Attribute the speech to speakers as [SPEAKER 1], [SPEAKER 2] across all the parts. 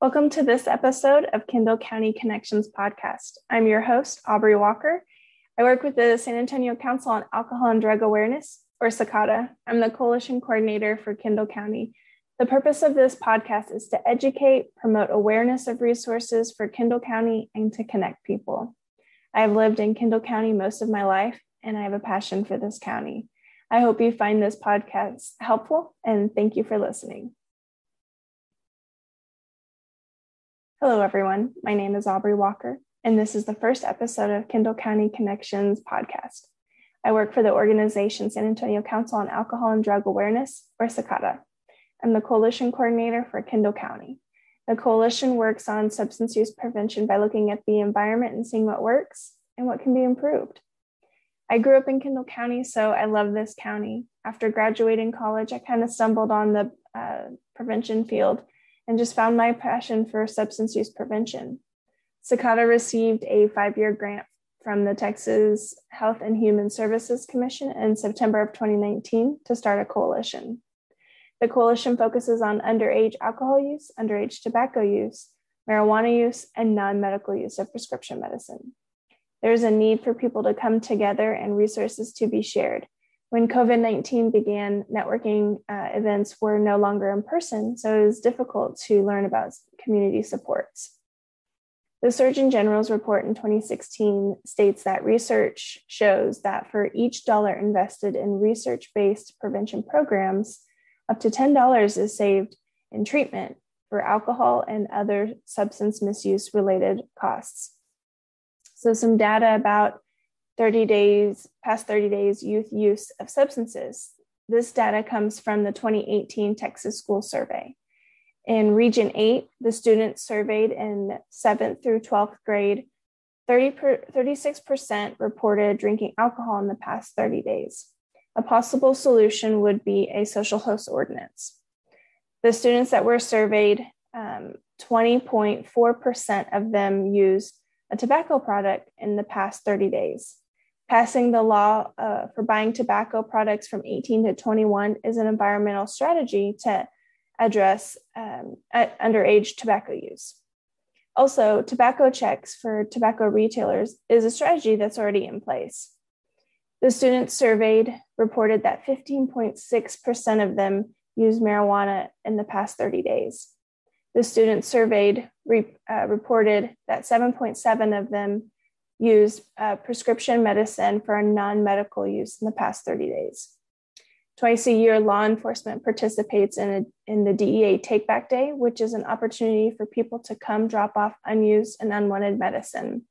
[SPEAKER 1] Welcome to this episode of Kendall County Connections podcast. I'm your host, Aubrey Walker. I work with the San Antonio Council on Alcohol and Drug Awareness, or SACADA. I'm the coalition coordinator for Kendall County. The purpose of this podcast is to educate, promote awareness of resources for Kendall County, and to connect people. I've lived in Kendall County most of my life, and I have a passion for this county. I hope you find this podcast helpful, and thank you for listening. Hello, everyone. My name is Aubrey Walker, and this is the first episode of Kendall County Connections podcast. I work for the organization San Antonio Council on Alcohol and Drug Awareness, or SACADA. I'm the coalition coordinator for Kendall County. The coalition works on substance use prevention by looking at the environment and seeing what works and what can be improved. I grew up in Kendall County, so I love this county. After graduating college, I kind of stumbled on the uh, prevention field and just found my passion for substance use prevention. SACADA received a five year grant from the Texas Health and Human Services Commission in September of 2019 to start a coalition. The coalition focuses on underage alcohol use, underage tobacco use, marijuana use, and non medical use of prescription medicine. There's a need for people to come together and resources to be shared when COVID 19 began, networking uh, events were no longer in person, so it was difficult to learn about community supports. The Surgeon General's report in 2016 states that research shows that for each dollar invested in research based prevention programs, up to $10 is saved in treatment for alcohol and other substance misuse related costs. So, some data about 30 days, past 30 days youth use of substances. This data comes from the 2018 Texas School Survey. In Region 8, the students surveyed in 7th through 12th grade, 30 per, 36% reported drinking alcohol in the past 30 days. A possible solution would be a social host ordinance. The students that were surveyed, 20.4% um, of them used a tobacco product in the past 30 days. Passing the law uh, for buying tobacco products from 18 to 21 is an environmental strategy to address um, underage tobacco use. Also, tobacco checks for tobacco retailers is a strategy that's already in place. The students surveyed reported that 15.6% of them used marijuana in the past 30 days. The students surveyed re- uh, reported that 7.7 of them used uh, prescription medicine for non medical use in the past 30 days. Twice a year, law enforcement participates in, a, in the DEA Take Back Day, which is an opportunity for people to come drop off unused and unwanted medicine.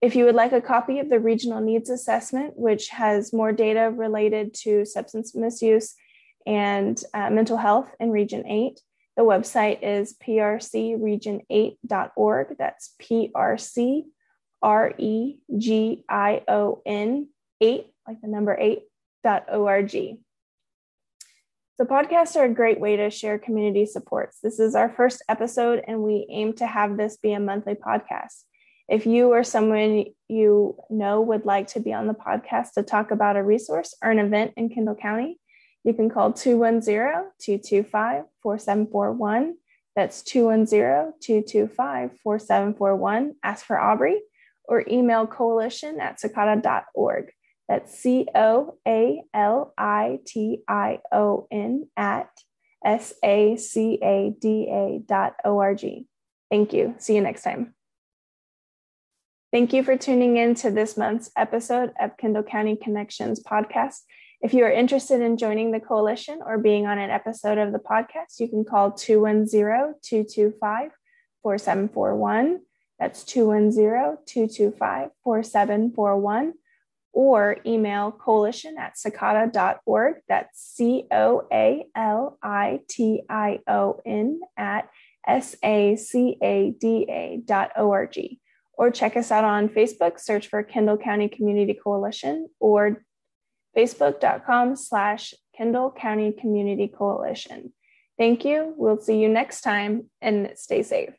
[SPEAKER 1] If you would like a copy of the Regional Needs Assessment, which has more data related to substance misuse and uh, mental health in Region 8, the website is prcregion8.org. That's PRC R E G I O N 8, like the number 8, dot org. So, podcasts are a great way to share community supports. This is our first episode, and we aim to have this be a monthly podcast. If you or someone you know would like to be on the podcast to talk about a resource or an event in Kendall County, you can call 210 225 4741. That's 210 225 4741. Ask for Aubrey or email coalition at sacada.org. That's C O A L I T I O N at S A C A D A dot O R G. Thank you. See you next time. Thank you for tuning in to this month's episode of Kendall County Connections podcast. If you are interested in joining the coalition or being on an episode of the podcast, you can call 210 225 4741 that's 210-225-4741 or email coalition at sacada.org. That's C-O-A-L-I-T-I-O-N at S-A-C-A-D-A dot O-R-G. Or check us out on Facebook, search for Kendall County Community Coalition or facebook.com slash Kendall County Community Coalition. Thank you. We'll see you next time and stay safe.